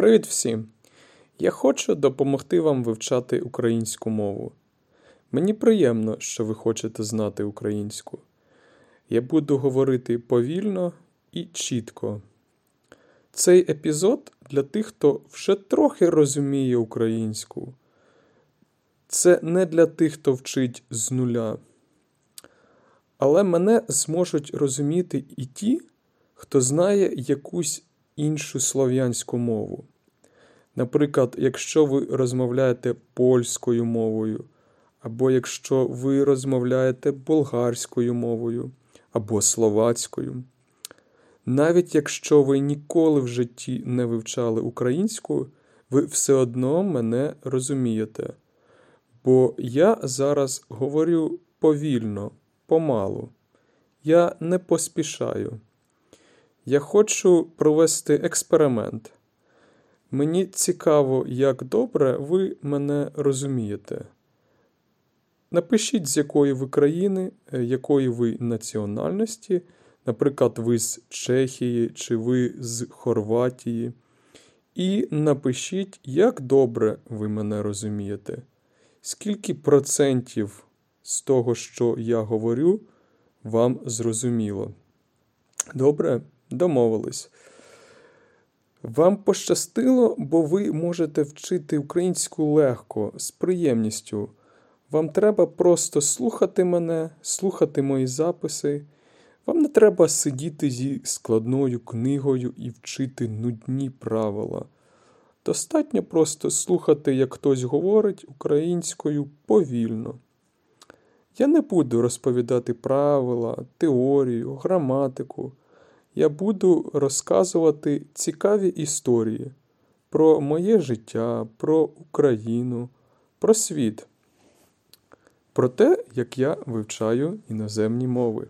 Привіт всім! Я хочу допомогти вам вивчати українську мову. Мені приємно, що ви хочете знати українську. Я буду говорити повільно і чітко. Цей епізод для тих, хто вже трохи розуміє українську. Це не для тих, хто вчить з нуля. Але мене зможуть розуміти і ті, хто знає якусь іншу слов'янську мову. Наприклад, якщо ви розмовляєте польською мовою, або якщо ви розмовляєте болгарською мовою або словацькою. Навіть якщо ви ніколи в житті не вивчали українську, ви все одно мене розумієте. Бо я зараз говорю повільно, помалу. Я не поспішаю. Я хочу провести експеримент. Мені цікаво, як добре ви мене розумієте. Напишіть, з якої ви країни, е, якої ви національності, наприклад, ви з Чехії чи ви з Хорватії. І напишіть, як добре ви мене розумієте. Скільки процентів з того, що я говорю, вам зрозуміло. Добре, домовились. Вам пощастило, бо ви можете вчити українську легко, з приємністю. Вам треба просто слухати мене, слухати мої записи. Вам не треба сидіти зі складною книгою і вчити нудні правила. Достатньо просто слухати, як хтось говорить українською повільно. Я не буду розповідати правила, теорію, граматику. Я буду розказувати цікаві історії про моє життя, про Україну, про світ, про те, як я вивчаю іноземні мови.